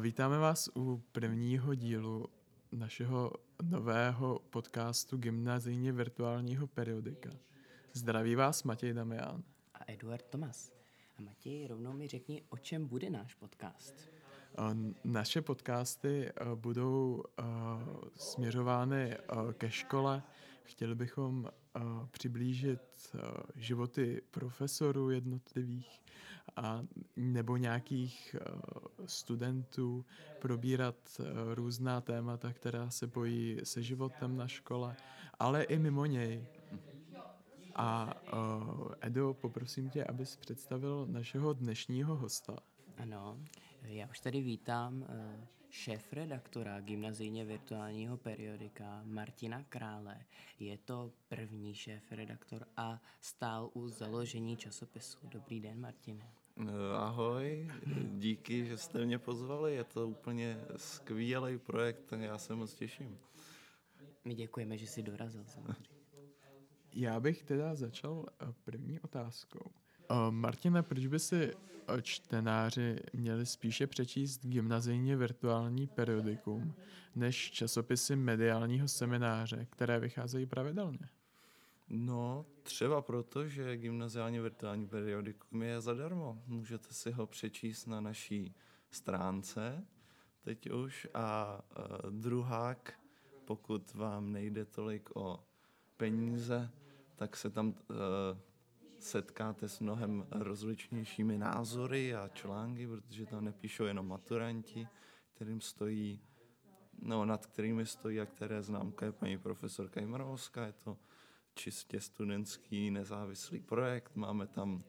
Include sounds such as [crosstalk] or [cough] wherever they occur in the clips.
Vítáme vás u prvního dílu našeho nového podcastu Gymnazijně virtuálního periodika. Zdraví vás Matěj Damián. A Eduard Tomas. A Matěj, rovnou mi řekni, o čem bude náš podcast. Naše podcasty budou směřovány ke škole. Chtěli bychom přiblížit životy profesorů jednotlivých a nebo nějakých studentů, probírat různá témata, která se bojí se životem na škole, ale i mimo něj. A Edo, poprosím tě, abys představil našeho dnešního hosta. Ano, já už tady vítám šéf-redaktora gymnazijně virtuálního periodika Martina Krále. Je to první šéf-redaktor a stál u založení časopisu. Dobrý den, Martine. Eh, ahoj, díky, že jste mě pozvali, je to úplně skvělý projekt, tak já se moc těším. My děkujeme, že jsi dorazil samozřejmě. Já bych teda začal eh, první otázkou. Martina, proč by si čtenáři měli spíše přečíst gymnazijně virtuální periodikum než časopisy mediálního semináře, které vycházejí pravidelně? No, třeba proto, že gymnaziální virtuální periodikum je zadarmo. Můžete si ho přečíst na naší stránce teď už. A uh, druhák, pokud vám nejde tolik o peníze, tak se tam uh, setkáte s mnohem rozličnějšími názory a články, protože tam nepíšou jenom maturanti, kterým stojí, no, nad kterými stojí a které známka je paní profesorka Jimrovská. Je to čistě studentský nezávislý projekt. Máme tam uh,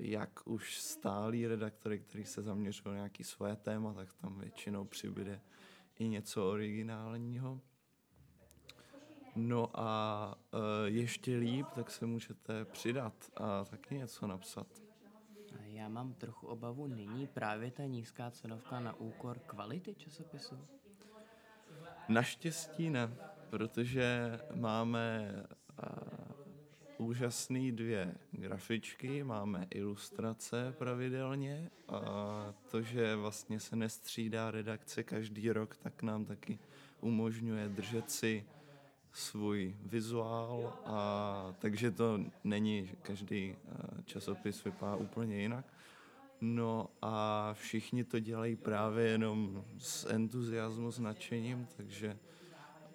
jak už stálí redaktory, kteří se zaměřují na nějaké svoje téma, tak tam většinou přibude i něco originálního. No a uh, ještě líp, tak se můžete přidat a taky něco napsat. Já mám trochu obavu, není právě ta nízká cenovka na úkor kvality časopisu? Naštěstí ne, protože máme uh, úžasný dvě grafičky, máme ilustrace pravidelně a to, že vlastně se nestřídá redakce každý rok, tak nám taky umožňuje držet si svůj vizuál, a, takže to není, každý časopis vypadá úplně jinak. No a všichni to dělají právě jenom s entuziasmem, s nadšením, takže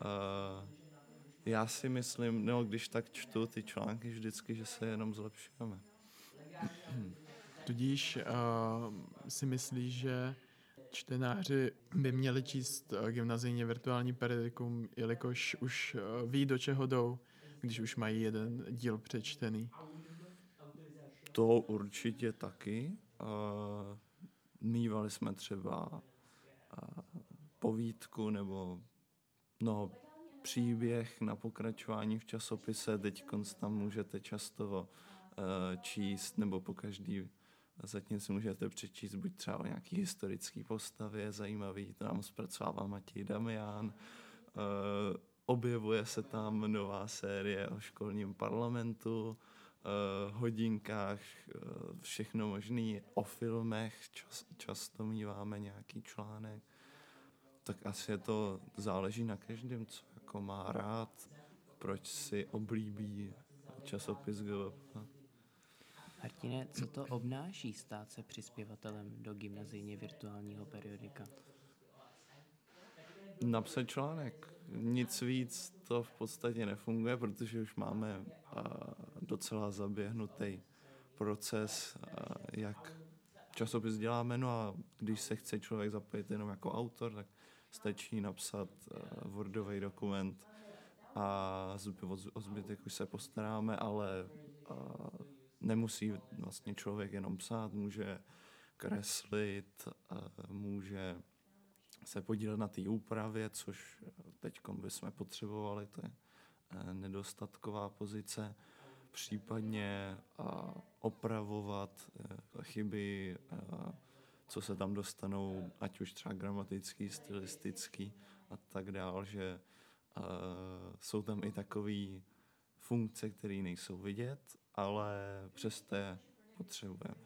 uh, já si myslím, no když tak čtu ty články vždycky, že se jenom zlepšujeme. Tudíž uh, si myslíš, že čtenáři by měli číst eh, gymnazijně virtuální periodikum, jelikož už eh, ví, do čeho jdou, když už mají jeden díl přečtený. To určitě taky. Uh, mývali jsme třeba povídku nebo no, příběh na pokračování v časopise. Teď tam můžete často číst nebo po každý Zatím si můžete přečíst buď třeba o nějaký historický postavě zajímavý, to nám zpracovává Matěj Damián, uh, objevuje se tam nová série o školním parlamentu, uh, hodinkách, uh, všechno možný, o filmech, čas, často míváme nějaký článek. Tak asi je to, záleží na každém, co jako má rád, proč si oblíbí časopis GVP. Martine, co to obnáší stát se přispěvatelem do gymnazijně virtuálního periodika? Napsat článek. Nic víc to v podstatě nefunguje, protože už máme docela zaběhnutý proces, jak časopis děláme. No a když se chce člověk zapojit jenom jako autor, tak stačí napsat Wordový dokument a o zbytek už se postaráme, ale nemusí vlastně člověk jenom psát, může kreslit, může se podílet na té úpravě, což teď bychom potřebovali, to je e, nedostatková pozice, případně opravovat e, chyby, co se tam dostanou, ať už třeba gramatický, stylistický a tak dál, že jsou tam i takové funkce, které nejsou vidět ale přesto je potřebujeme.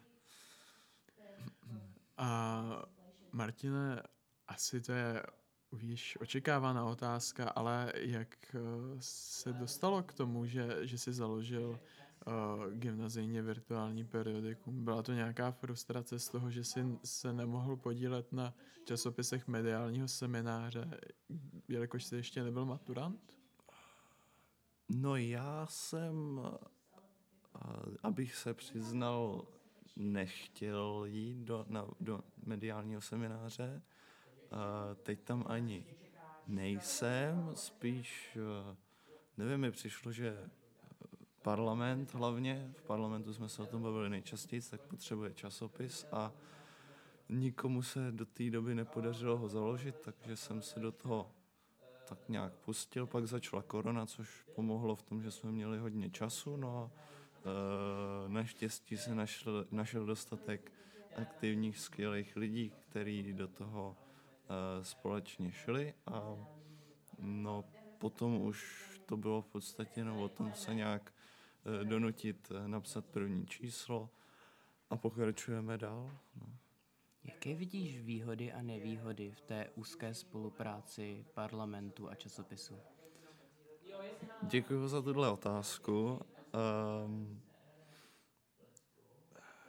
A Martine, asi to je už očekávaná otázka, ale jak eh, se dostalo k tomu, že, že jsi založil uh, gymnazijně virtuální periodikum? Byla to nějaká frustrace z toho, že jsi se nemohl podílet na časopisech mediálního semináře, jelikož jsi ještě nebyl maturant? No já jsem, abych se přiznal, nechtěl jít do, na, do mediálního semináře. Teď tam ani nejsem, spíš, nevím, mi přišlo, že parlament hlavně, v parlamentu jsme se o tom bavili nejčastěji, tak potřebuje časopis a nikomu se do té doby nepodařilo ho založit, takže jsem se do toho tak nějak pustil. Pak začala korona, což pomohlo v tom, že jsme měli hodně času, no a e, naštěstí se našel, našel dostatek aktivních, skvělých lidí, kteří do toho e, společně šli a no potom už to bylo v podstatě no, o tom se nějak e, donutit napsat první číslo a pokračujeme dál. No. Jaké vidíš výhody a nevýhody v té úzké spolupráci parlamentu a časopisu? Děkuji za tuhle otázku. Um,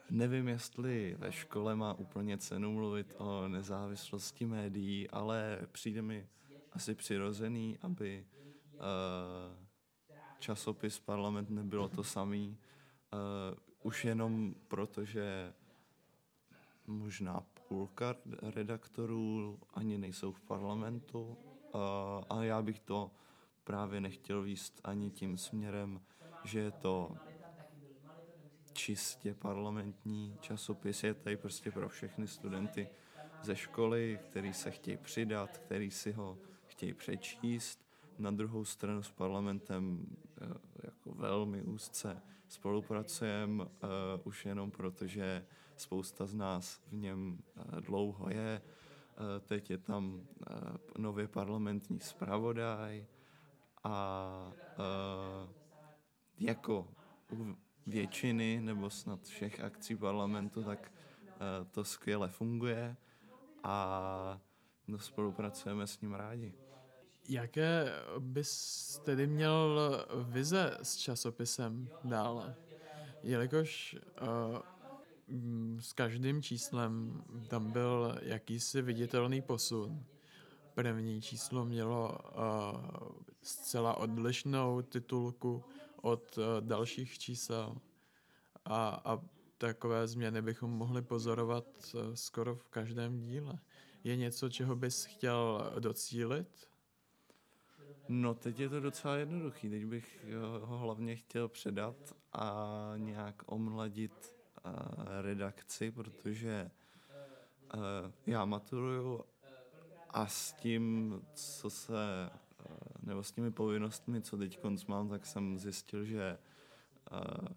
nevím, jestli ve škole má úplně cenu mluvit o nezávislosti médií, ale přijde mi asi přirozený, aby uh, časopis parlament nebylo to samý. Uh, už jenom proto, že možná půlka redaktorů ani nejsou v parlamentu a, a já bych to právě nechtěl výst ani tím směrem, že je to čistě parlamentní časopis, je tady prostě pro všechny studenty ze školy, který se chtějí přidat, který si ho chtějí přečíst. Na druhou stranu s parlamentem e, jako velmi úzce spolupracujeme, uh, už jenom proto, že spousta z nás v něm uh, dlouho je. Teď je tam nově parlamentní zpravodaj a jako u většiny nebo snad všech akcí parlamentu, tak uh, to skvěle funguje a no, spolupracujeme s ním rádi. Jaké bys tedy měl vize s časopisem dále? Jelikož uh, s každým číslem tam byl jakýsi viditelný posun. První číslo mělo uh, zcela odlišnou titulku od uh, dalších čísel a, a takové změny bychom mohli pozorovat uh, skoro v každém díle. Je něco, čeho bys chtěl docílit? No, teď je to docela jednoduchý. Teď bych ho hlavně chtěl předat a nějak omladit redakci, protože já maturuju a s tím, co se, nebo s těmi povinnostmi, co teď mám, tak jsem zjistil, že uh,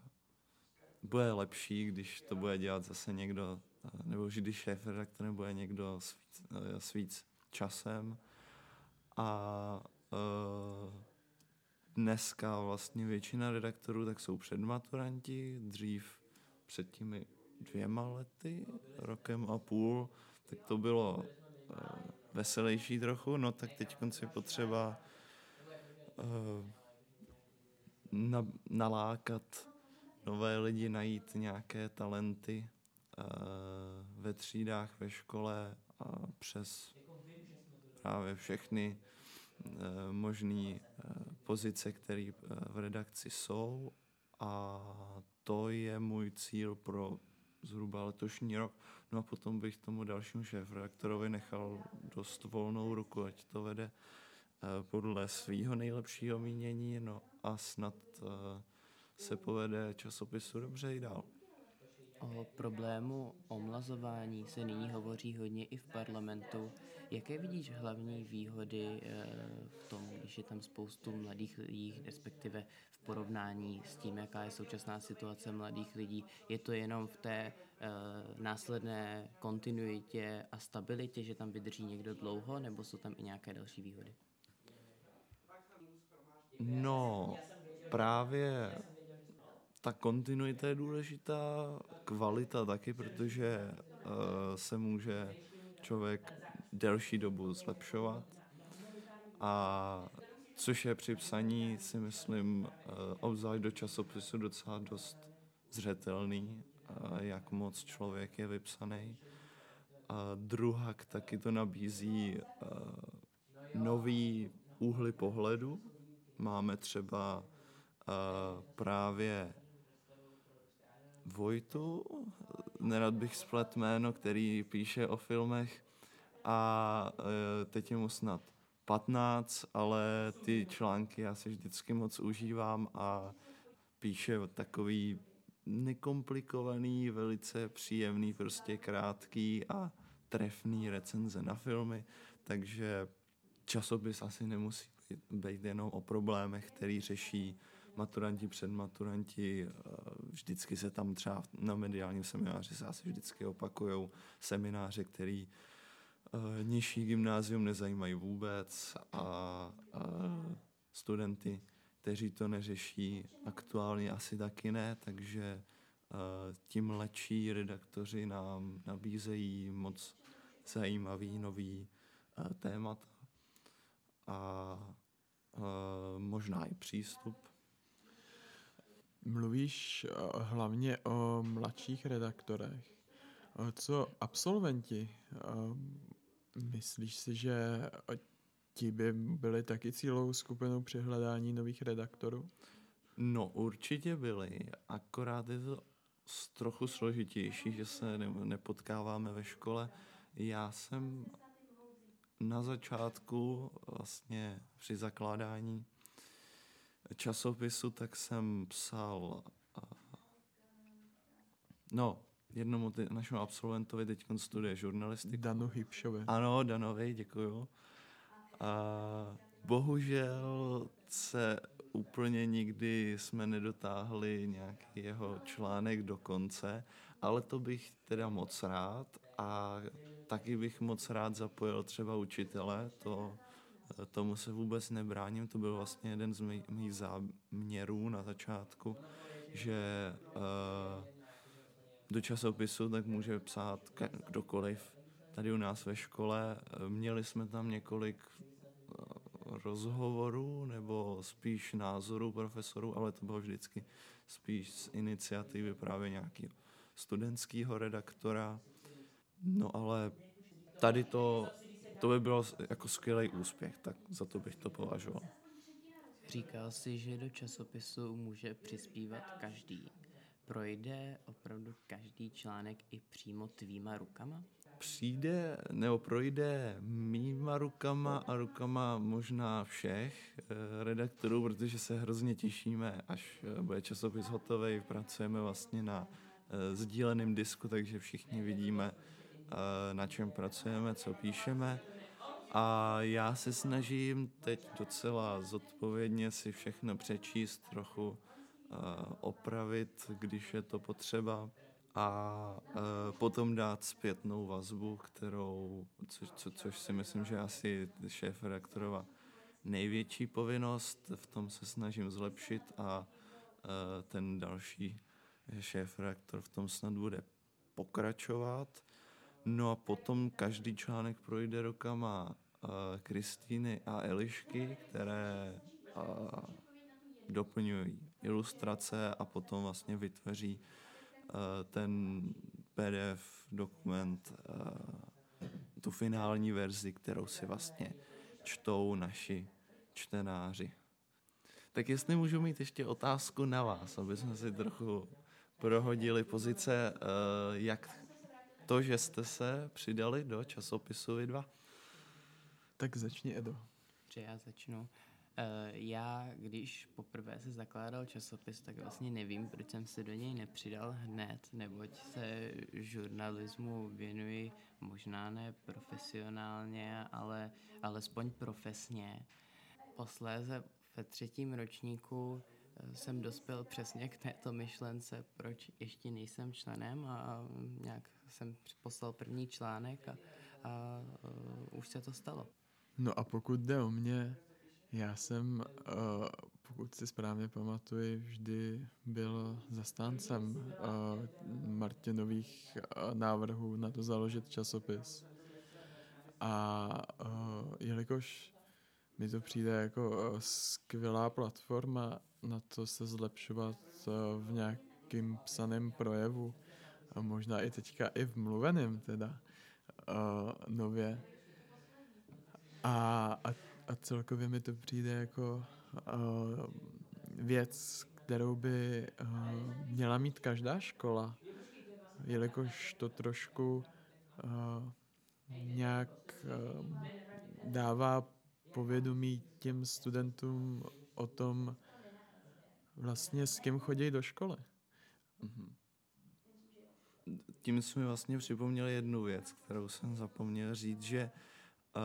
bude lepší, když to bude dělat zase někdo, uh, nebo že když šéf redaktor nebude někdo s víc, uh, s víc časem. A Uh, dneska vlastně většina redaktorů tak jsou předmaturanti, dřív před těmi dvěma lety, rokem a půl, tak to bylo uh, veselější trochu, no tak teď je potřeba uh, na, nalákat nové lidi, najít nějaké talenty uh, ve třídách, ve škole a přes právě všechny Eh, možné pozice, které v redakci jsou a to je můj cíl pro zhruba letošní rok. No a potom bych tomu dalšímu šéf-redaktorovi nechal dost volnou ruku, ať to vede podle svého nejlepšího mínění, no a snad se povede časopisu dobře i dál. O problému omlazování se nyní hovoří hodně i v parlamentu. Jaké vidíš hlavní výhody eh, v tom, když je tam spoustu mladých lidí, respektive v porovnání s tím, jaká je současná situace mladých lidí? Je to jenom v té následné kontinuitě a stabilitě, že tam vydrží někdo dlouho, nebo jsou tam i nějaké další výhody? No, právě ta kontinuita je důležitá, kvalita taky, protože uh, se může člověk delší dobu zlepšovat. A což je při psaní, si myslím, eh, obzvlášť do časopisu docela dost zřetelný, eh, jak moc člověk je vypsaný. A druhak taky to nabízí nový úhly pohledu. Máme třeba právě Vojtu, nerad bych splet jméno, který píše o filmech a teď je mu snad 15, ale ty články já si vždycky moc užívám a píše takový nekomplikovaný, velice příjemný, prostě krátký a trefný recenze na filmy, takže časopis asi nemusí být, jenom o problémech, který řeší maturanti, předmaturanti, vždycky se tam třeba na mediálním semináři se asi vždycky opakují semináře, který uh, nižší gymnázium nezajímají vůbec a, a studenty, kteří to neřeší aktuálně asi taky ne, takže uh, tím mladší redaktoři nám nabízejí moc zajímavý nový uh, témat a uh, možná i přístup. Mluvíš hlavně o mladších redaktorech. Co absolventi Myslíš si, že ti by byli taky cílovou skupinou při hledání nových redaktorů? No určitě byli, akorát je to trochu složitější, že se nepotkáváme ve škole. Já jsem na začátku vlastně při zakládání časopisu, tak jsem psal no, jednomu ty, našemu absolventovi teď studuje žurnalistiku. Danu Hybšovi. Ano, Danovi, děkuju. A bohužel se úplně nikdy jsme nedotáhli nějaký jeho článek do konce, ale to bych teda moc rád a taky bych moc rád zapojil třeba učitele, to, tomu se vůbec nebráním, to byl vlastně jeden z mých, mých záměrů na začátku, že uh, do časopisu, tak může psát kdokoliv. Tady u nás ve škole eh, měli jsme tam několik eh, rozhovorů nebo spíš názorů profesorů, ale to bylo vždycky spíš z iniciativy právě nějakého studentského redaktora. No ale tady to, to by bylo jako skvělý úspěch, tak za to bych to považoval. Říkal jsi, že do časopisu může přispívat každý. Projde opravdu každý článek i přímo tvýma rukama? Přijde nebo projde mýma rukama a rukama možná všech eh, redaktorů, protože se hrozně těšíme, až eh, bude časopis hotový. Pracujeme vlastně na eh, sdíleném disku, takže všichni vidíme, na čem pracujeme, co píšeme. A já se snažím teď docela zodpovědně si všechno přečíst, trochu opravit, když je to potřeba a potom dát zpětnou vazbu, kterou, co, co, což si myslím, že asi šéf redaktorova největší povinnost, v tom se snažím zlepšit a ten další šéf redaktor v tom snad bude pokračovat. No a potom každý článek projde rokama Kristýny a Elišky, které doplňují ilustrace a potom vlastně vytvoří uh, ten PDF dokument, uh, tu finální verzi, kterou si vlastně čtou naši čtenáři. Tak jestli můžu mít ještě otázku na vás, aby jsme si trochu prohodili pozice, uh, jak to, že jste se přidali do časopisu vy dva? Tak začni, Edo. Že já začnu. Eh, já, když poprvé se zakládal časopis, tak vlastně nevím, proč jsem se do něj nepřidal hned, neboť se žurnalismu věnuji možná ne profesionálně, ale alespoň profesně. Posléze ve třetím ročníku jsem dospěl přesně k této myšlence, proč ještě nejsem členem a nějak jsem poslal první článek a, a, eh, už se to stalo. No a pokud jde o mě, já jsem, uh, pokud si správně pamatuji, vždy byl zastáncem uh, Martinových uh, návrhů na to založit časopis. A uh, jelikož mi to přijde jako uh, skvělá platforma na to se zlepšovat uh, v nějakým psaném projevu, a možná i teďka i v mluveném teda uh, nově. A, a, a celkově mi to přijde jako uh, věc, kterou by uh, měla mít každá škola, jelikož to trošku uh, nějak uh, dává povědomí těm studentům o tom, vlastně s kým chodí do školy. Mm-hmm. Tím jsme vlastně připomněli jednu věc, kterou jsem zapomněl říct, že uh,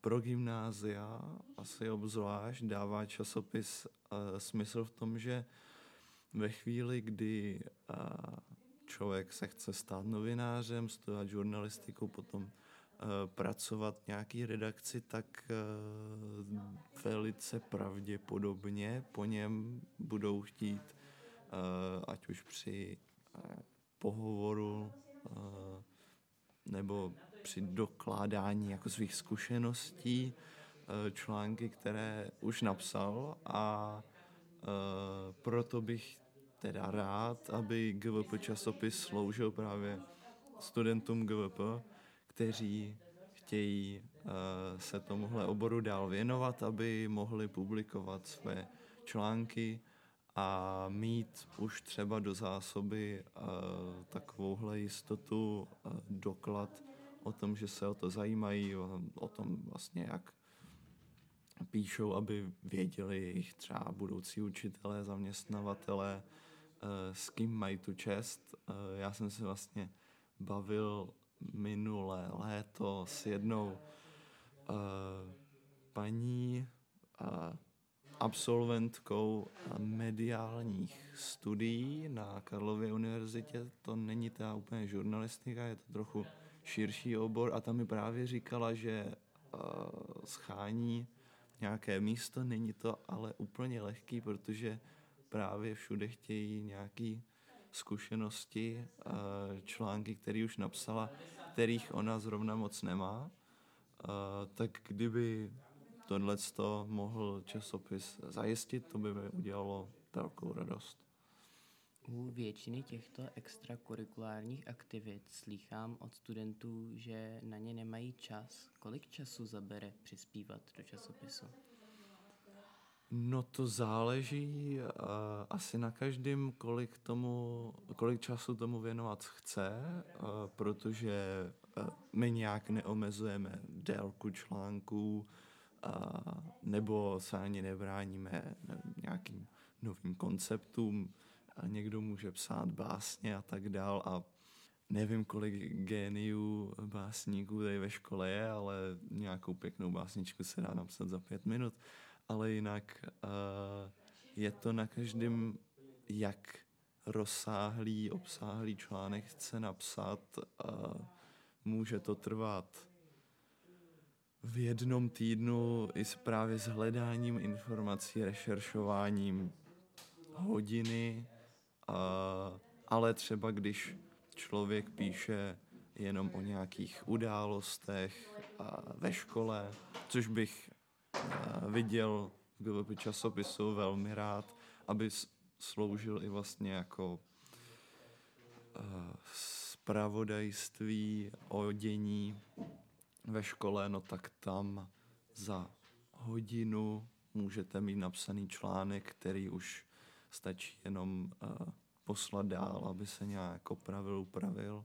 pro gymnázia asi obzvlášť dává časopis uh, smysl v tom, že ve chvíli, kdy uh, člověk se chce stát novinářem, studovat žurnalistiku, potom pracovat nějaký redakci, tak velice pravděpodobně po něm budou chtít, ať už při pohovoru nebo při dokládání jako svých zkušeností články, které už napsal. A proto bych teda rád, aby GVP časopis sloužil právě studentům GVP, kteří chtějí uh, se tomuhle oboru dál věnovat, aby mohli publikovat své články a mít už třeba do zásoby uh, takovouhle jistotu, uh, doklad o tom, že se o to zajímají, o, o tom vlastně, jak píšou, aby věděli jejich třeba budoucí učitelé, zaměstnavatele, s kým mají tu čest. Já jsem se vlastně bavil minulé léto s jednou uh, paní uh, absolventkou mediálních studií na Karlově univerzitě. To není ta úplně žurnalistika, je to trochu širší obor a tam mi právě říkala, že uh, schání nějaké místo, není to ale úplně lehký, protože právě všude chtějí nějaký zkušenosti, články, které už napsala, kterých ona zrovna moc nemá, tak kdyby tohle mohl časopis zajistit, to by mi udělalo velkou radost. U většiny těchto extrakurikulárních aktivit slýchám od studentů, že na ně nemají čas. Kolik času zabere přispívat do časopisu? No to záleží uh, asi na každém, kolik, tomu, kolik času tomu věnovat chce, uh, protože uh, my nějak neomezujeme délku článků uh, nebo se ani nebráníme nějakým novým konceptům. A někdo může psát básně a tak dál a nevím, kolik géniů básníků tady ve škole je, ale nějakou pěknou básničku se dá napsat za pět minut. Uh, ale jinak uh, je to na každém, jak rozsáhlý, obsáhlý článek chce napsat. Uh, může to trvat v jednom týdnu i s právě s hledáním informací, rešeršováním hodiny, uh, ale třeba když člověk píše jenom o nějakých událostech ve škole, což bych viděl v GVP časopisu velmi rád, aby sloužil i vlastně jako spravodajství o dění ve škole, no tak tam za hodinu můžete mít napsaný článek, který už stačí jenom uh, poslat dál, aby se nějak opravil, upravil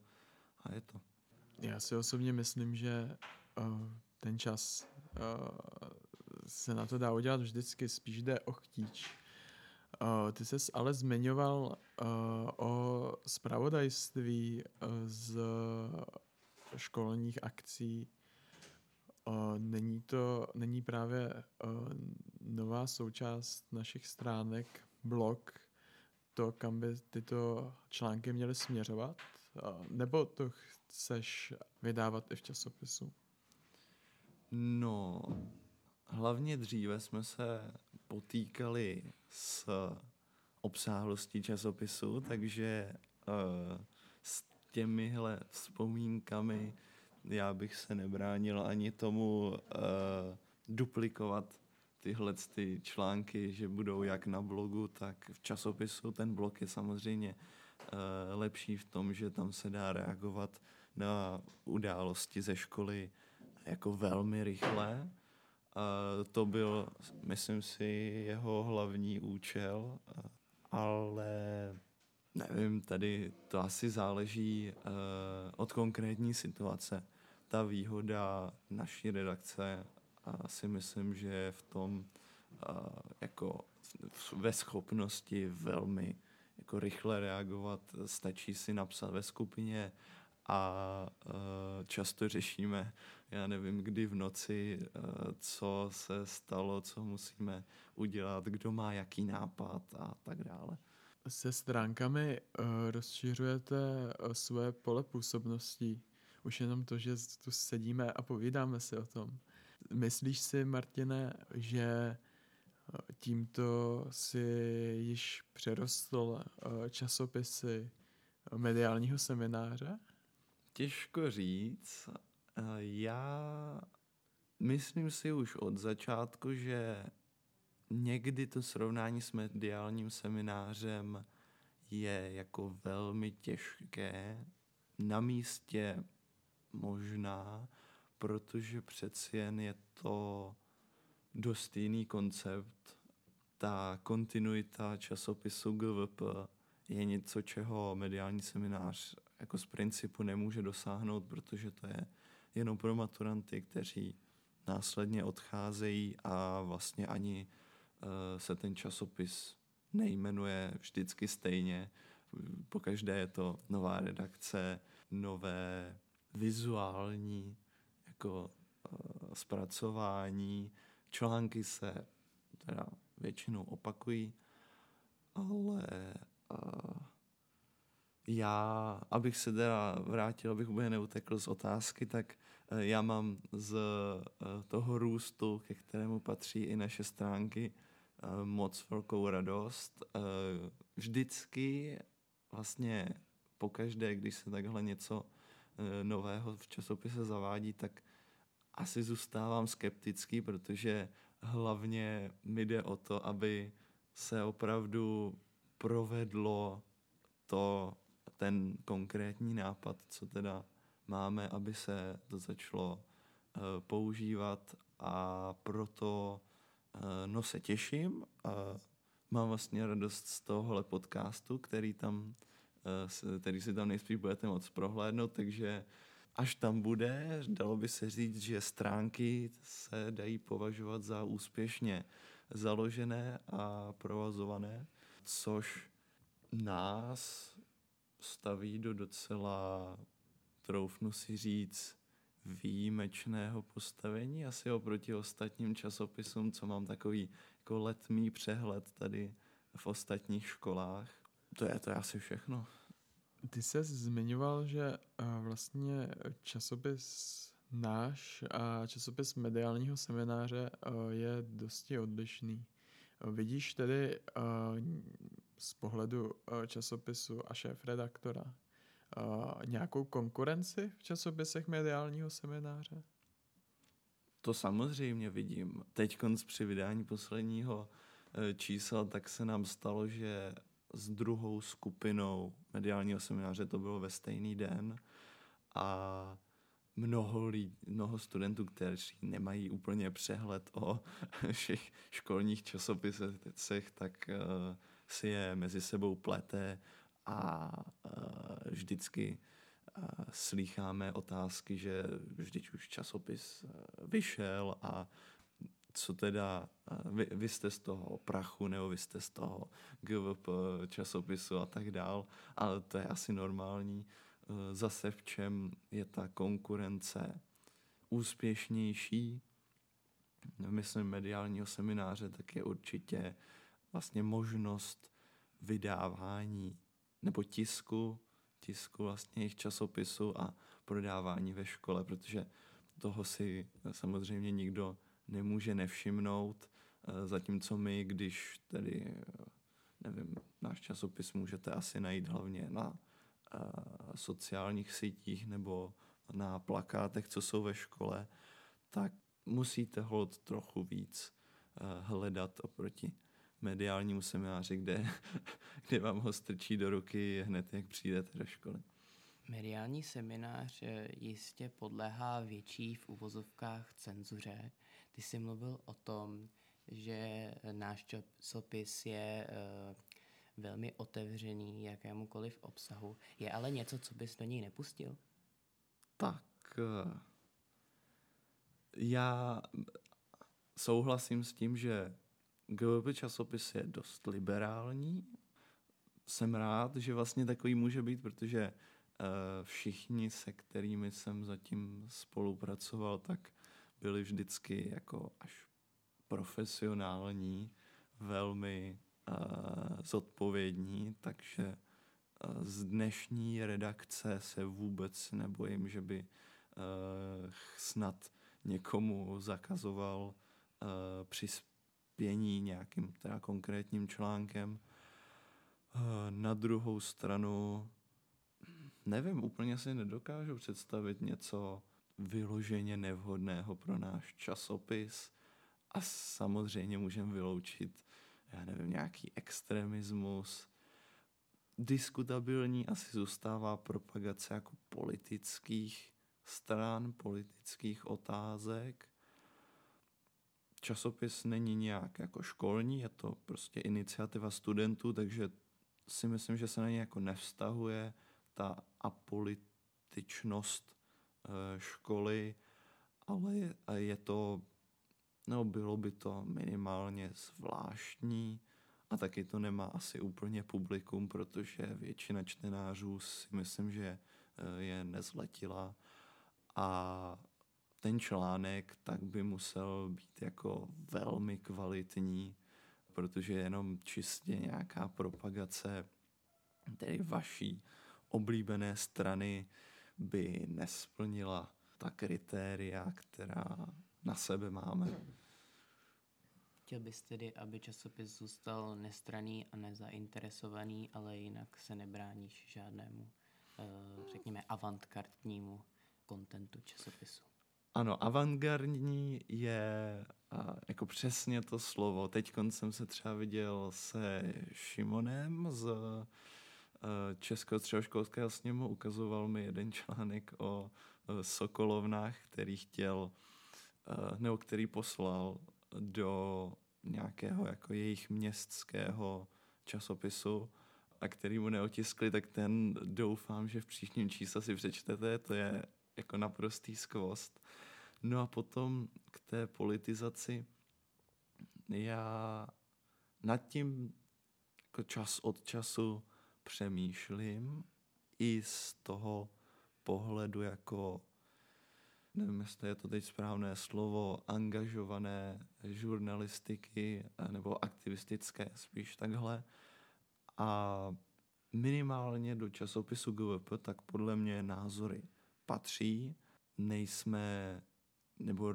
a je to. Já si osobně myslím, že ten čas se na to dá udělat vždycky, spíš jde o chtíč. Uh, ty ses ale zmiňoval uh, o spravodajství uh, z školních akcí. Uh, není to, není právě uh, nová součást našich stránek, blog, to, kam by tyto články měly směřovat? Uh, nebo to chceš vydávat i v časopisu? No, hlavně dříve jsme se potýkali s obsáhlostí časopisu, takže uh, s těmihle vzpomínkami já bych se nebránil ani tomu uh, duplikovat tyhle ty články, že budou jak na blogu, tak v časopisu. Ten blog je samozřejmě uh, lepší v tom, že tam se dá reagovat na události ze školy jako velmi rychle. To byl, myslím si, jeho hlavní účel, ale nevím, tady to asi záleží uh, od konkrétní situace. Ta výhoda naší redakce si myslím, že je v tom uh, jako ve schopnosti velmi jako rychle reagovat. Stačí si napsat ve skupině a uh, často řešíme, já nevím, kdy v noci, uh, co se stalo, co musíme udělat, kdo má jaký nápad a tak dále. Se stránkami uh, rozšiřujete své pole působností. Už jenom to, že tu sedíme a povídáme si o tom. Myslíš si, Martine, že tímto si již přerostl časopisy mediálního semináře? Těžko říct. Já myslím si už od začátku, že někdy to srovnání s mediálním seminářem je jako velmi těžké. Na místě možná, protože přeci jen je to dost jiný koncept. Ta kontinuita časopisu GVP je něco, čeho mediální seminář jako z principu nemůže dosáhnout, protože to je jenom pro maturanty, kteří následně odcházejí a vlastně ani uh, se ten časopis nejmenuje vždycky stejně. Pokaždé je to nová redakce, nové vizuální jako uh, zpracování, články se teda většinou opakují, ale uh, já, abych se teda vrátil, abych úplně neutekl z otázky, tak uh, já mám z uh, toho růstu, ke kterému patří i naše stránky, uh, moc velkou radost. Vždycky vlastně pokaždé, když se takhle něco nového v časopise zavádí, tak asi zůstávám skeptický, protože hlavně mi jde o to, aby se opravdu provedlo to, ten konkrétní nápad, co teda máme, aby se to začalo uh, používat a proto uh, no se těším. Uh, mám vlastně radost z tohohle podcastu, který tam, uh, který si tam nejspíš budete moc prohlédnout, takže až tam bude, dalo by se říct, že stránky se dají považovat za úspěšně založené a provozované, což nás staví do docela, troufnu si říct, výjimečného postavení, asi oproti ostatním časopisům, co mám takový jako letmý přehled tady v ostatních školách. To je to je asi všechno. Ty se zmiňoval, že vlastně časopis náš a časopis mediálního semináře je dosti odlišný. Vidíš tedy z pohledu časopisu a šéf-redaktora nějakou konkurenci v časopisech mediálního semináře? To samozřejmě vidím. Teď při vydání posledního e, čísla, tak se nám stalo, že s druhou skupinou mediálního semináře, to bylo ve stejný den a mnoho, lidí, mnoho studentů, kteří nemají úplně přehled o [laughs] všech školních časopisech, tak uh, si je mezi sebou plete a uh, vždycky uh, slýcháme otázky, že vždyť už časopis uh, vyšel a co teda, vy, vy jste z toho prachu, nebo vy jste z toho GVP časopisu a tak dál, ale to je asi normální. Zase v čem je ta konkurence úspěšnější, myslím mediálního semináře, tak je určitě vlastně možnost vydávání nebo tisku, tisku vlastně jejich časopisu a prodávání ve škole, protože toho si samozřejmě nikdo nemůže nevšimnout, eh, zatímco my, když tedy, eh, nevím, náš časopis můžete asi najít hlavně na eh, sociálních sítích nebo na plakátech, co jsou ve škole, tak musíte hold trochu víc hledat oproti mediálnímu semináři, kde, [laughs] kde vám ho strčí do ruky hned, jak přijdete do školy. Mediální seminář eh, jistě podléhá větší v uvozovkách cenzuře. Ty jsi mluvil o tom, že náš časopis je uh, velmi otevřený jakémukoliv obsahu. Je ale něco, co bys do něj nepustil? Tak uh, já souhlasím s tím, že GVP časopis je dost liberální. Jsem rád, že vlastně takový může být, protože uh, všichni, se kterými jsem zatím spolupracoval, tak byli vždycky jako až profesionální, velmi uh, zodpovědní, takže uh, z dnešní redakce se vůbec nebojím, že by uh, snad někomu zakazoval uh, přispění nějakým teda konkrétním článkem. Uh, na druhou stranu nevím, úplně si nedokážu představit něco vyloženě nevhodného pro náš časopis a samozřejmě můžeme vyloučit, já nevím, nějaký extremismus. Diskutabilní asi zůstává propagace jako politických stran, politických otázek. Časopis není nějak jako školní, je to prostě iniciativa studentů, takže si myslím, že se na ně jako nevztahuje ta apolitičnost eh, školy, ale je, je to, no bylo by to minimálně zvláštní a taky to nemá asi úplně publikum, protože většina čtenářů si myslím, že eh, je nezletila a ten článek tak by musel být jako velmi kvalitní, protože jenom čistě nějaká propagace tedy vaší oblíbené strany by nesplnila ta kritéria, která na sebe máme. Chtěl bys tedy, aby časopis zůstal nestraný a nezainteresovaný, ale jinak se nebráníš žádnému, eh, řekněme, avantgardnímu kontentu časopisu. Ano, avantgardní je a, jako přesně to slovo. Teď jsem se třeba viděl se Šimonem z Eh, Českého středoškolského sněmu ukazoval mi jeden článek o eh, Sokolovnách, který chtěl, eh, nebo který poslal do nějakého jako jejich městského časopisu a který mu neotiskli, tak ten doufám, že v příštím čísle si přečtete, to je jako naprostý skvost. No a potom k té politizaci, já nad tím jako čas od času přemýšlím i z toho pohledu jako, nevím, jestli je to teď správné slovo, angažované žurnalistiky nebo aktivistické, spíš takhle. A minimálně do časopisu GVP, tak podle mě názory patří. Nejsme, nebo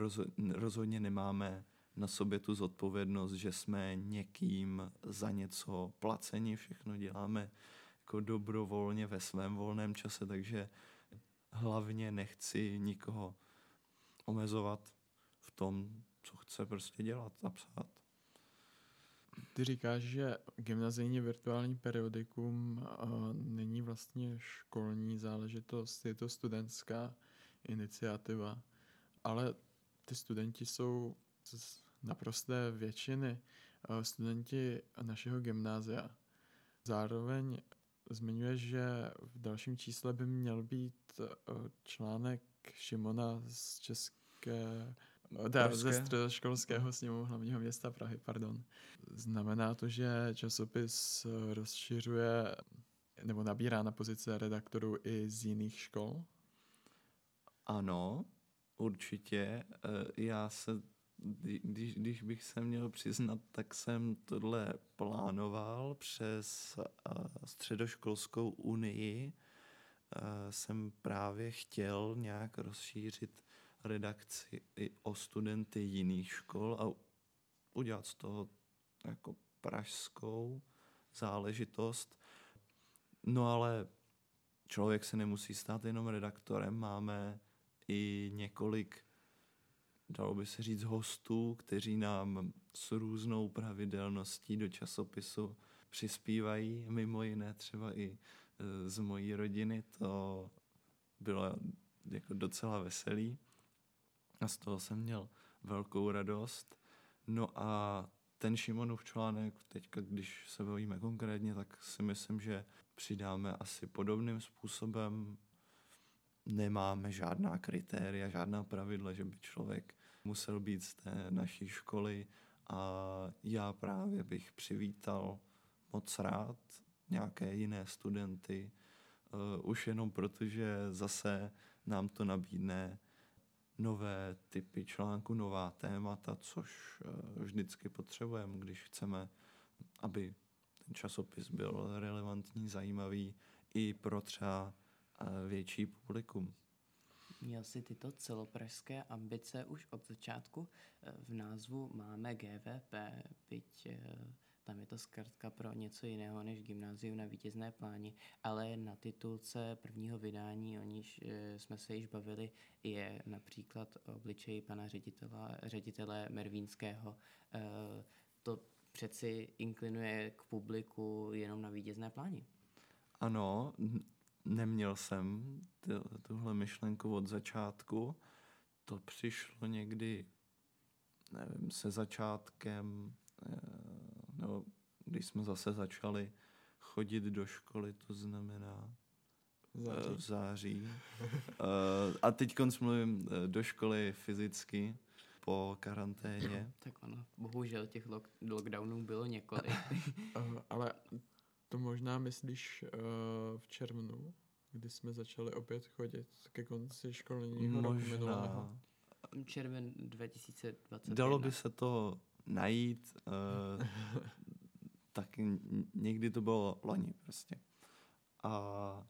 rozhodně nemáme na sobě tu zodpovědnost, že jsme někým za něco placeni, všechno děláme jako dobrovolně ve svém volném čase, takže hlavně nechci nikoho omezovat v tom, co chce prostě dělat a psát. Ty říkáš, že gymnazijní virtuální periodikum není vlastně školní záležitost, je to studentská iniciativa, ale ty studenti jsou z naprosté většiny studenti našeho gymnázia. Zároveň zmiňuje, že v dalším čísle by měl být eh, článek Šimona z České da, ze středoškolského sněmu hlavního města Prahy, pardon. Znamená to, že časopis rozšiřuje nebo nabírá na pozice redaktorů i z jiných škol? Ano, určitě. Eh, já se když, když bych se měl přiznat, tak jsem tohle plánoval přes uh, středoškolskou unii. Uh, jsem právě chtěl nějak rozšířit redakci i o studenty jiných škol a udělat z toho jako pražskou záležitost. No ale člověk se nemusí stát jenom redaktorem, máme i několik, dalo by se říct, hostů, kteří nám s různou pravidelností do časopisu přispívají, mimo jiné třeba i e, z mojí rodiny, to bylo jako docela veselý a z toho jsem měl velkou radost. No a ten Šimonův článek, teďka když se bavíme konkrétně, tak si myslím, že přidáme asi podobným způsobem. Nemáme žádná kritéria, žádná pravidla, že by člověk musel být z té naší školy. A já právě bych přivítal moc rád nějaké jiné studenty, uh, už jenom protože zase nám to nabídne nové typy článku, nová témata, což uh, vždycky potřebujeme, když chceme, aby ten časopis byl relevantní, zajímavý i pro třeba větší publikum. Měl si tyto celopražské ambice už od začátku. V názvu máme GVP, byť tam je to zkrátka pro něco jiného než gymnázium na vítězné pláni, ale na titulce prvního vydání, o níž e, jsme se již bavili, je například obličej pana ředitele, ředitele Mervínského. To přeci inklinuje k publiku jenom na vítězné pláni. Ano, neměl jsem tuhle myšlenku od začátku. To přišlo někdy, nevím, se začátkem e, nebo když jsme zase začali chodit do školy, to znamená září. v září. uh, a teď mluvím eh, do školy fyzicky po karanténě. tak ono, bohužel těch lock- lockdownů bylo několik. [laughs] ale to možná myslíš uh, v červnu, kdy jsme začali opět chodit ke konci školního roku minulého. Červen 2021. Dalo by se to najít, uh, [laughs] tak někdy to bylo loni prostě. A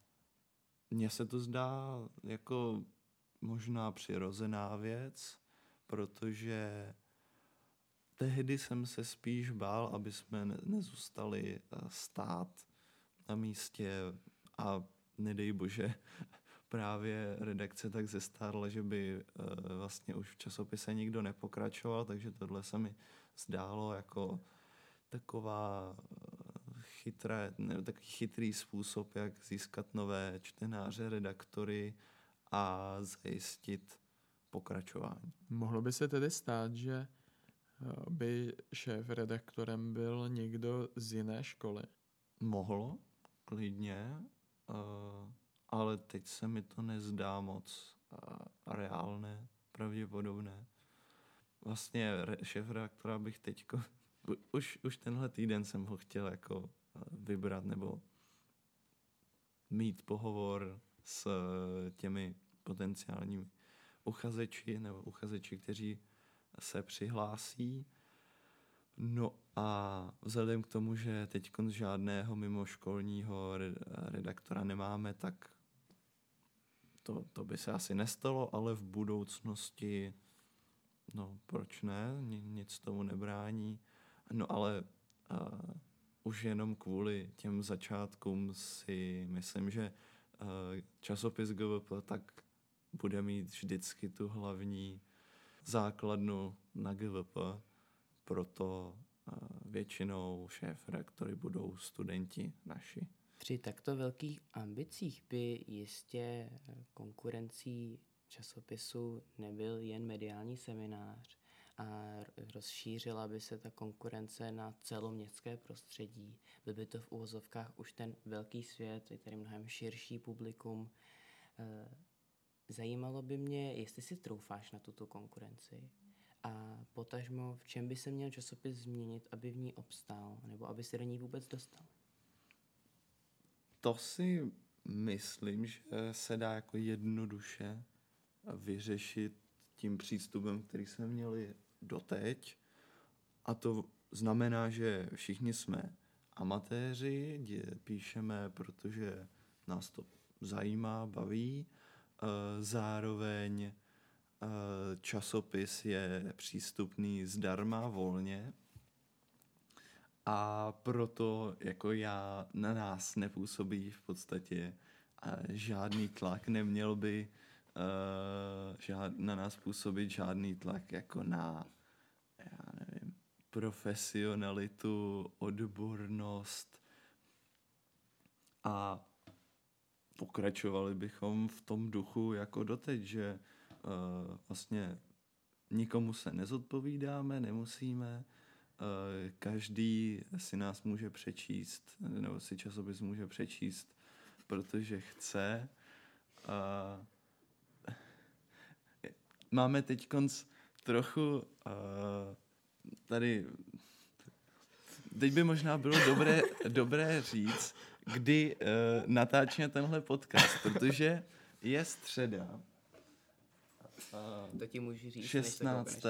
mně se to zdá jako možná přirozená věc, protože tehdy jsem se spíš bál, aby jsme nezůstali eh, stát na místě a nedej bože, [laughs] právě redakce tak zestárla, že by uh, vlastně už v časopise nikdo nepokračoval, takže tohle se mi zdálo jako taková eh, chytré, ne, takový chytrý způsob, jak získat nové čtenáře, redaktory a zajistit pokračování. Mohlo by se tedy stát, že eh, by šéf redaktorem byl někdo z jiné školy? Mohlo, klidně, uh, ale teď se mi to nezdá moc uh, reálné, pravděpodobné vlastně šéf redaktora bych teďko, už, už tenhle týden jsem ho chtěl jako eh, vybrat nebo mít pohovor s eh, těmi potenciálními uchazeči nebo uchazeči, kteří se přihlásí. No a vzhledem k tomu, že teď žádného mimoškolního redaktora nemáme, tak to, to by se asi nestalo, ale v budoucnosti no proč ne, nic tomu nebrání. No ale uh, už jenom kvůli těm začátkům si myslím, že uh, časopis GVP tak bude mít vždycky tu hlavní základnu na GVP, proto uh, většinou šéf redaktory budou studenti naši. Při takto velkých ambicích by jistě konkurencí časopisu nebyl jen mediální seminář a rozšířila by se ta konkurence na celoměstské prostředí. Byl by to v uvozovkách už ten velký svět, je tady mnohem širší publikum. Zajímalo by mě, jestli si troufáš na tuto konkurenci a potažmo, v čem by se měl časopis změnit, aby v ní obstál, nebo aby se do ní vůbec dostal? To si myslím, že se dá jako jednoduše vyřešit tím přístupem, který jsme měli doteď. A to znamená, že všichni jsme amatéři, píšeme, protože nás to zajímá, baví. E, zároveň e, časopis je přístupný zdarma, volně. A proto jako já na nás nepůsobí v podstatě žádný tlak, neměl by žád, na nás působit žádný tlak jako na, já nevím, profesionalitu, odbornost a pokračovali bychom v tom duchu jako doteď, že uh, vlastně nikomu se nezodpovídáme, nemusíme, uh, každý si nás může přečíst, nebo si časopis může přečíst, protože chce. Uh, [laughs] máme teď konc trochu uh, tady teď by možná bylo dobré, dobré říct, kdy uh, natáčíme tenhle podcast, protože je středa. Uh, to ti můžu říct. 16.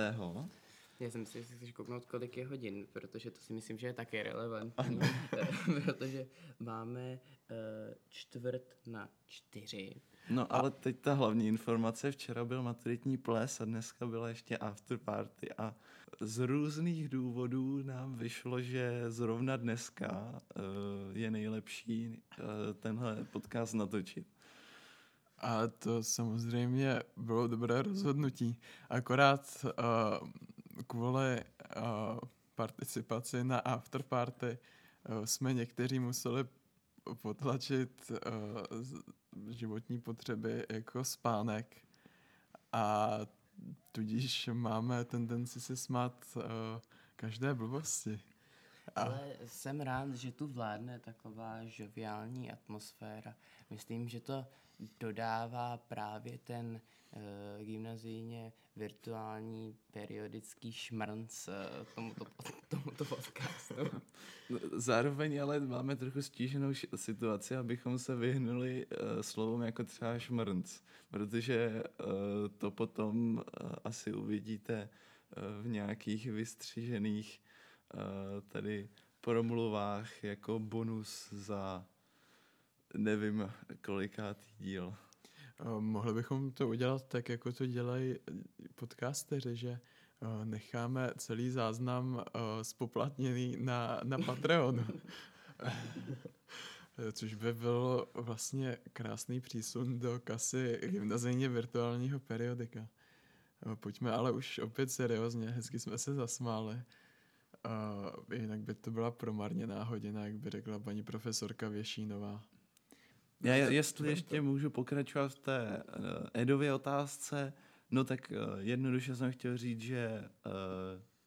Já jsem si chceš kouknout, kolik je hodin, protože to si myslím, že je také relevantní, [laughs] protože máme uh, čtvrt na čtyři. No ale teď ta hlavní informace, včera byl maturitní ples a dneska byla ještě after party a z různých důvodů nám vyšlo, že zrovna dneska uh, je nejlepší uh, tenhle podcast natočit. A to samozřejmě bylo dobré rozhodnutí. Akorát uh, kvůli uh, participaci na afterparty uh, jsme někteří museli potlačit uh, životní potřeby jako spánek a tudíž máme tendenci si smát uh, každé blbosti. Ale jsem rád, že tu vládne taková žoviální atmosféra. Myslím, že to dodává právě ten uh, gymnazijně virtuální periodický šmrnc uh, tomuto, tomuto podcastu. [laughs] Zároveň ale máme trochu stíženou situaci, abychom se vyhnuli uh, slovům jako třeba šmrnc, protože uh, to potom uh, asi uvidíte uh, v nějakých vystřižených tady promluvách jako bonus za nevím kolikátý díl. Uh, mohli bychom to udělat tak, jako to dělají podcasteři, že necháme celý záznam spoplatněný na, na Patreonu. [laughs] Což by byl vlastně krásný přísun do kasy gymnazijně virtuálního periodika. Pojďme ale už opět seriózně, hezky jsme se zasmáli. Uh, jinak by to byla promarněná hodina, jak by řekla paní profesorka Věšínová. Já jestli ještě můžu pokračovat v té uh, Edově otázce, no tak uh, jednoduše jsem chtěl říct, že uh,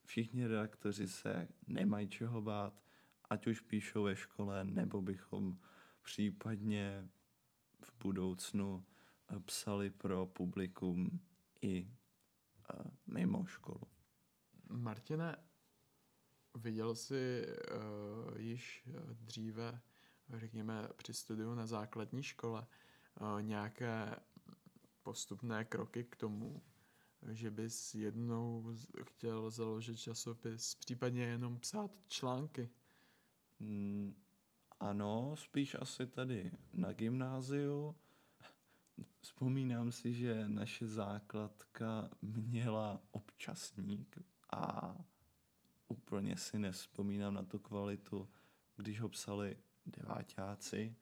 všichni redaktoři se nemají čeho bát, ať už píšou ve škole, nebo bychom případně v budoucnu psali pro publikum i uh, mimo školu. Martine, viděl jsi uh, již dříve řekněme, při studiu na základní škole eh, nějaké postupné kroky k tomu, že bys jednou chtěl založit časopis, případně jenom psát články? Mm, ano, spíš asi tady na gymnáziu. Vzpomínám si, že naše základka měla občasník a úplně si nespomínám na tu kvalitu, když ho psali deváťáci,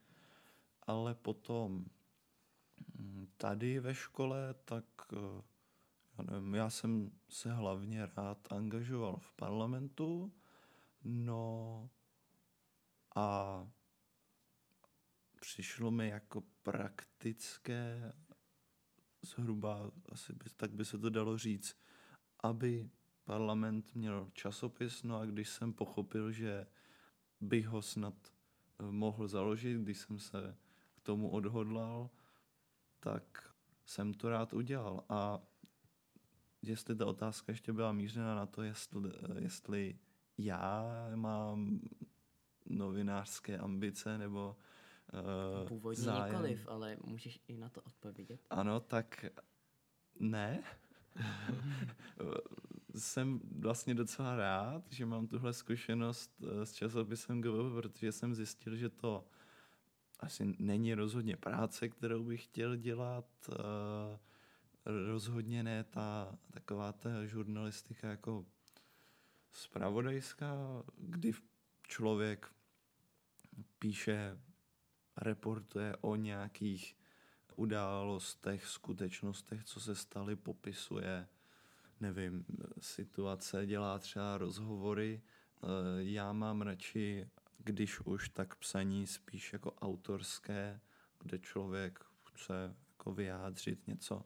ale potom mm, tady ve škole, tak eh, já, nevím, já jsem se hlavně rád angažoval v parlamentu, no a přišlo mi jako praktické, zhruba asi by, tak by se to dalo říct, aby parlament měl časopis, no a když jsem pochopil, že bych ho snad mohl založit, když jsem se k tomu odhodlal, tak jsem to rád udělal. A jestli ta otázka ještě byla mířena na to, jestli, jestli já mám novinářské ambice nebo uh, Původně zájem. nikoliv, ale můžeš i na to odpovědět. Ano, tak ne. [laughs] jsem vlastně docela rád, že mám tuhle zkušenost eh, s časopisem GVB, protože jsem zjistil, že to asi není rozhodně práce, kterou bych chtěl dělat. Eh, rozhodně ne ta taková ta žurnalistika jako spravodajská, kdy člověk píše reportuje o nějakých událostech, skutečnostech, co se staly, popisuje, nevím, situace, dělá třeba rozhovory. Eh, já mám radši, když už, tak psaní spíš jako autorské, kde člověk chce jako vyjádřit něco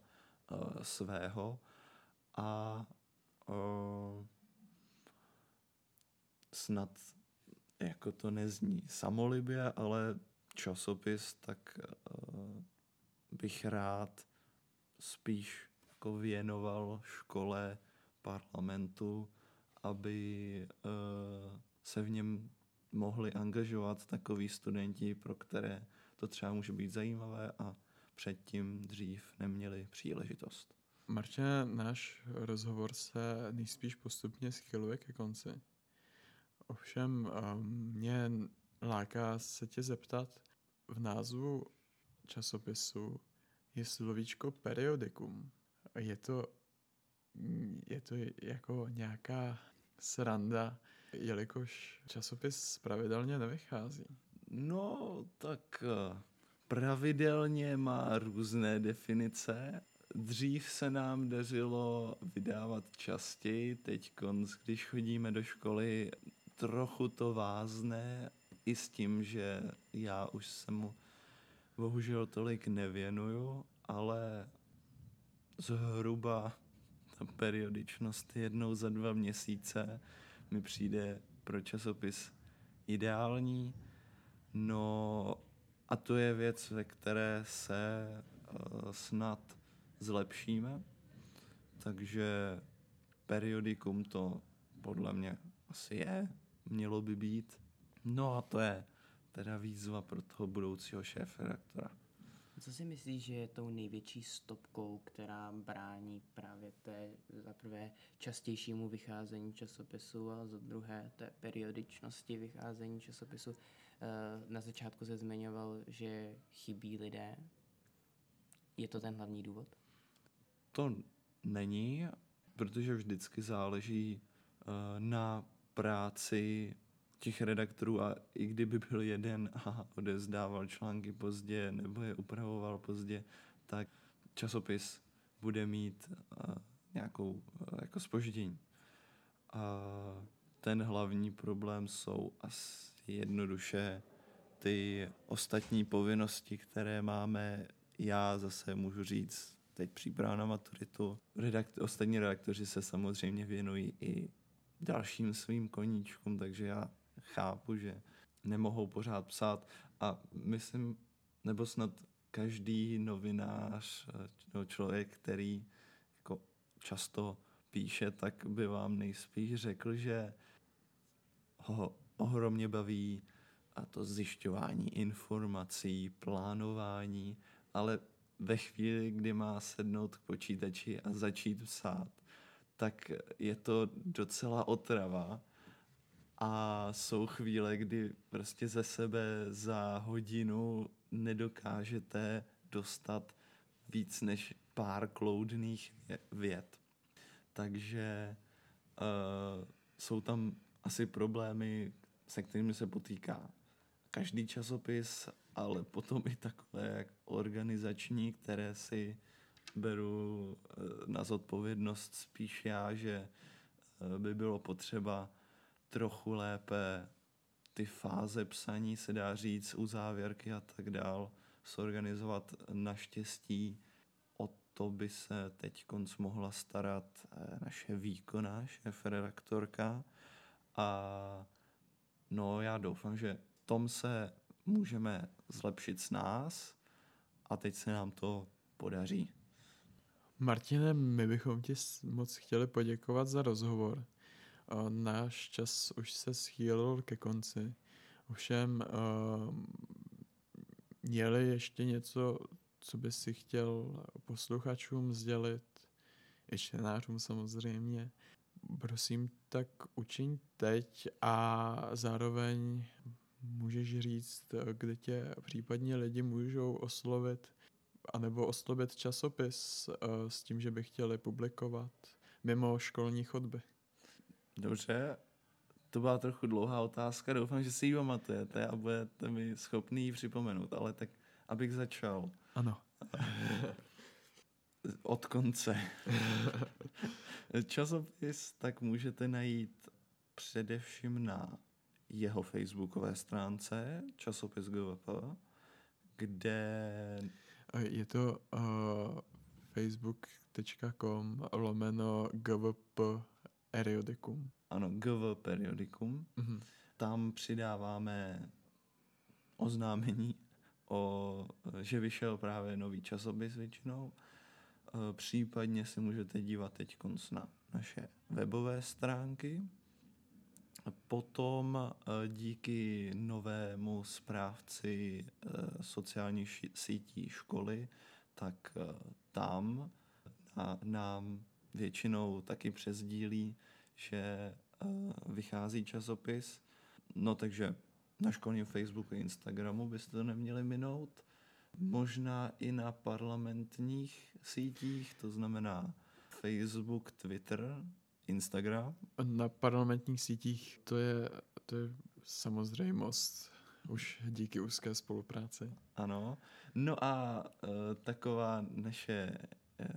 uh, svého a uh, snad jako to nezní samolibě, ale časopis, tak bych rád spíš jako věnoval škole, parlamentu, aby uh, se v něm mohli angažovat takový studenti, pro které to třeba může být zajímavé a předtím dřív neměli příležitost. Marče, náš rozhovor se nejspíš postupně schyluje ke konci. Ovšem um, mě láká se tě zeptat, v názvu časopisu je slovíčko periodikum. Je to, je to jako nějaká sranda, jelikož časopis pravidelně nevychází. No, tak eh, pravidelně má různé definice. Dřív se nám dařilo vydávat častěji, teď když chodíme do školy, trochu to vázne i s tím, že já už se mu bohužel tolik nevěnuju, ale zhruba ta periodičnost jednou za dva měsíce mi přijde pro časopis ideální. No a to je věc, ve které se uh, snad zlepšíme. Takže periodikum to podle mě asi je, mělo by být. No a to je teda výzva pro toho budoucího šéf-redaktora. Co si myslíš, že je tou největší stopkou, která brání právě té za prvé častějšímu vycházení časopisu a za druhé té periodičnosti vycházení časopisu? Eh, na začátku se zmiňoval, že chybí lidé. Je to ten hlavní důvod? To není, protože vždycky záleží eh, na práci těch redaktorů a i kdyby byl jeden a odezdával články pozdě nebo je upravoval pozdě, tak časopis bude mít uh, nějakou uh, jako spoždění. A ten hlavní problém jsou asi jednoduše ty ostatní povinnosti, které máme. Já zase můžu říct, teď příprava na maturitu. Redakt, ostatní redaktoři se samozřejmě věnují i dalším svým koníčkům, takže já chápu, že nemohou pořád psát a myslím, nebo snad každý novinář nebo člověk, který jako často píše, tak by vám nejspíš řekl, že ho ohromně baví a to zjišťování informací, plánování, ale ve chvíli, kdy má sednout k počítači a začít psát, tak je to docela otrava a jsou chvíle, kdy prostě ze sebe za hodinu nedokážete dostat víc než pár kloudných vět. Takže uh, jsou tam asi problémy, se kterými se potýká každý časopis, ale potom i takové jak organizační, které si beru uh, na zodpovědnost spíš já, že uh, by bylo potřeba trochu lépe ty fáze psaní, se dá říct, u závěrky a tak dál, sorganizovat naštěstí. O to by se teď konc mohla starat eh, naše výkonná šéf-redaktorka. A no, já doufám, že tom se můžeme zlepšit s nás a teď se nám to podaří. Martine, my bychom ti moc chtěli poděkovat za rozhovor. Náš čas už se schýlil ke konci. Ovšem, měli ještě něco, co by si chtěl posluchačům sdělit, i čtenářům samozřejmě. Prosím, tak učiň teď a zároveň můžeš říct, kde tě případně lidi můžou oslovit, anebo oslovit časopis s tím, že by chtěli publikovat mimo školní chodby. Dobře, to byla trochu dlouhá otázka, doufám, že si ji pamatujete a budete mi schopný ji připomenout, ale tak abych začal. Ano. [laughs] Od konce. Časopis tak můžete najít především na jeho facebookové stránce, časopis GVP, kde... Je to uh, facebook.com lomeno GVP periodikum. Ano, GV periodikum. Mm-hmm. Tam přidáváme oznámení o, že vyšel právě nový časopis většinou. E, případně se můžete dívat teď na naše webové stránky. Potom e, díky novému správci e, sociálních sítí školy, tak tam nám většinou taky přezdílí, že vychází časopis. No takže na školním Facebooku a Instagramu byste to neměli minout. Možná i na parlamentních sítích, to znamená Facebook, Twitter, Instagram. Na parlamentních sítích to je, to je samozřejmost už díky úzké spolupráci. Ano. No a e, taková naše e,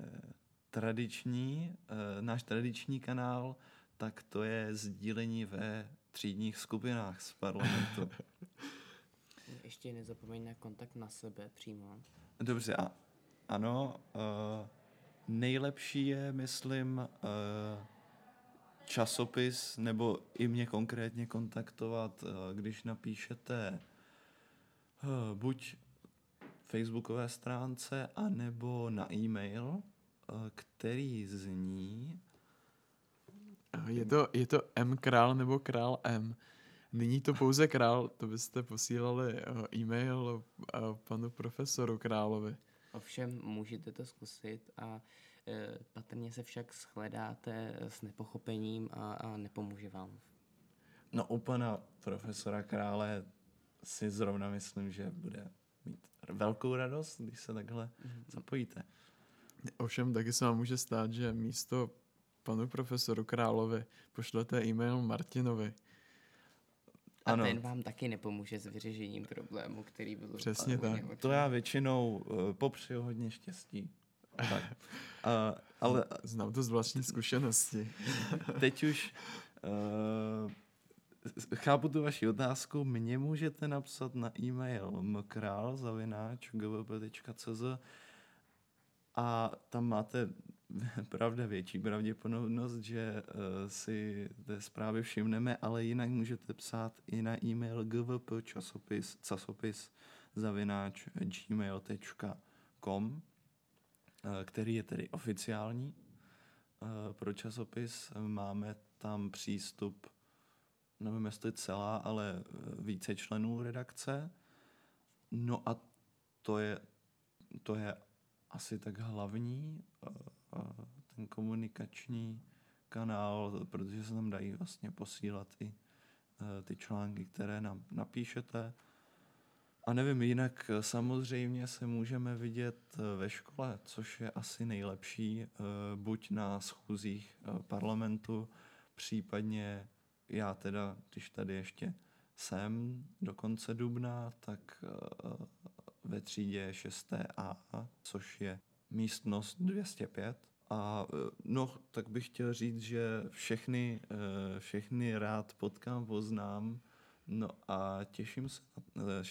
tradiční, e, náš tradiční kanál, tak to je sdílení ve třídních skupinách z parlamentu. [laughs] Ještě nezapomeň na kontakt na sebe přímo. Dobře, a ano, uh, nejlepší je, myslím, uh, časopis, nebo i mě konkrétně kontaktovat, uh, když napíšete uh, buď facebookové stránce, anebo na e-mail, který zní je to, je to M král nebo král M. Nyní to pouze král, to byste posílali eh, e-mail eh, panu profesoru Královi. Ovšem můžete to zkusit a e, patrně se však shledáte s nepochopením a, a nepomůže vám. No u pana profesora Krále si zrovna myslím, že bude mít velkou radost, když se takhle mm-hmm. zapojíte. Ovšem taky se vám může stát, že místo panu profesoru Královi, pošlete e-mail Martinovi. A ano. ten vám taky nepomůže s vyřešením problému, který byl... Přesně tak. To já většinou uh, popřeju hodně štěstí. tak. Uh, ale... Znám to z vlastní zkušenosti. [laughs] teď už uh, chápu tu vaši otázku. Mě můžete napsat na e-mail mkrál.gvp.cz a tam máte [laughs] pravda větší pravděpodobnost, že uh, si té zprávy všimneme, ale jinak můžete psát i na e-mail gvp časopis, časopis zavináč gmail.com, uh, který je tedy oficiální uh, pro časopis. Máme tam přístup, nevím jestli celá, ale více členů redakce. No a to je, to je asi tak hlavní ten komunikační kanál, protože se tam dají vlastně posílat i e, ty články, které nám napíšete. A nevím, jinak samozřejmě se můžeme vidět e, ve škole, což je asi nejlepší, e, buď na schůzích parlamentu, případně já teda, když tady ještě jsem do konce dubna, tak ve třídě 6A, což je místnost 205. A e, no, tak bych chtěl říct, že všechny, e, všechny rád potkám, poznám, no a těším se,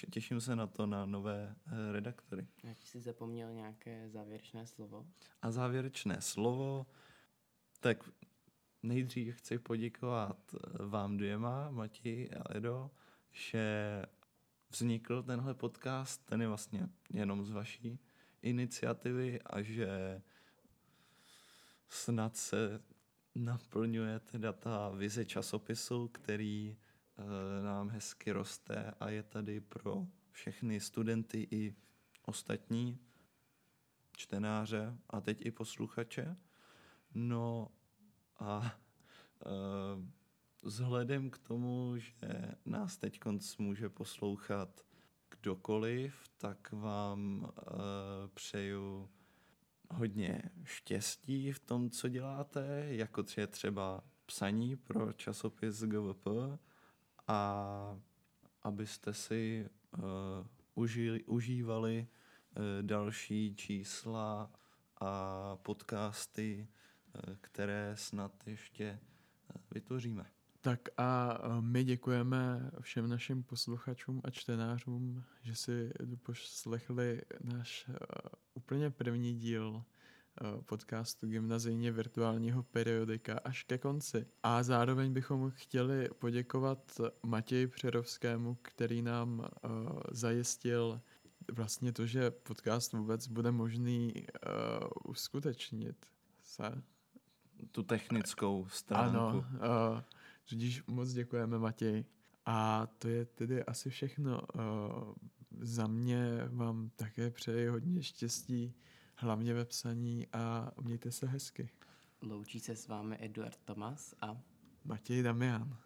e, těším se na to na nové redaktory. Jak jsi zapomněl nějaké závěrečné slovo? A závěrečné slovo, tak nejdřív chci poděkovat vám dvěma, Mati a Edo, že vznikl tenhle podcast, ten je vlastně jenom z vaší iniciativy a že snad se naplňuje teda ta vize časopisu, který e, nám hezky roste a je tady pro všechny studenty i ostatní čtenáře a teď i posluchače. No a e, vzhledem k tomu, že nás teď může poslouchat kdokoliv, tak vám uh, přeju hodně štěstí v tom, co děláte, jako je třeba psaní pro časopis GVP a abyste si uh, užili, užívali uh, další čísla a podcasty, uh, které snad ještě vytvoříme. Tak a my děkujeme všem našim posluchačům a čtenářům, že si poslechli náš úplně první díl podcastu Gymnazijně virtuálního periodika až ke konci. A zároveň bychom chtěli poděkovat Matěji Přerovskému, který nám zajistil vlastně to, že podcast vůbec bude možný uh, uskutečnit. Se? Tu technickou stránku. Ano, uh, Tudíž moc děkujeme, Matěj. A to je tedy asi všechno. Za mě vám také přeji hodně štěstí, hlavně ve psaní a mějte se hezky. Loučí se s vámi Eduard Tomas a Matěj Damian.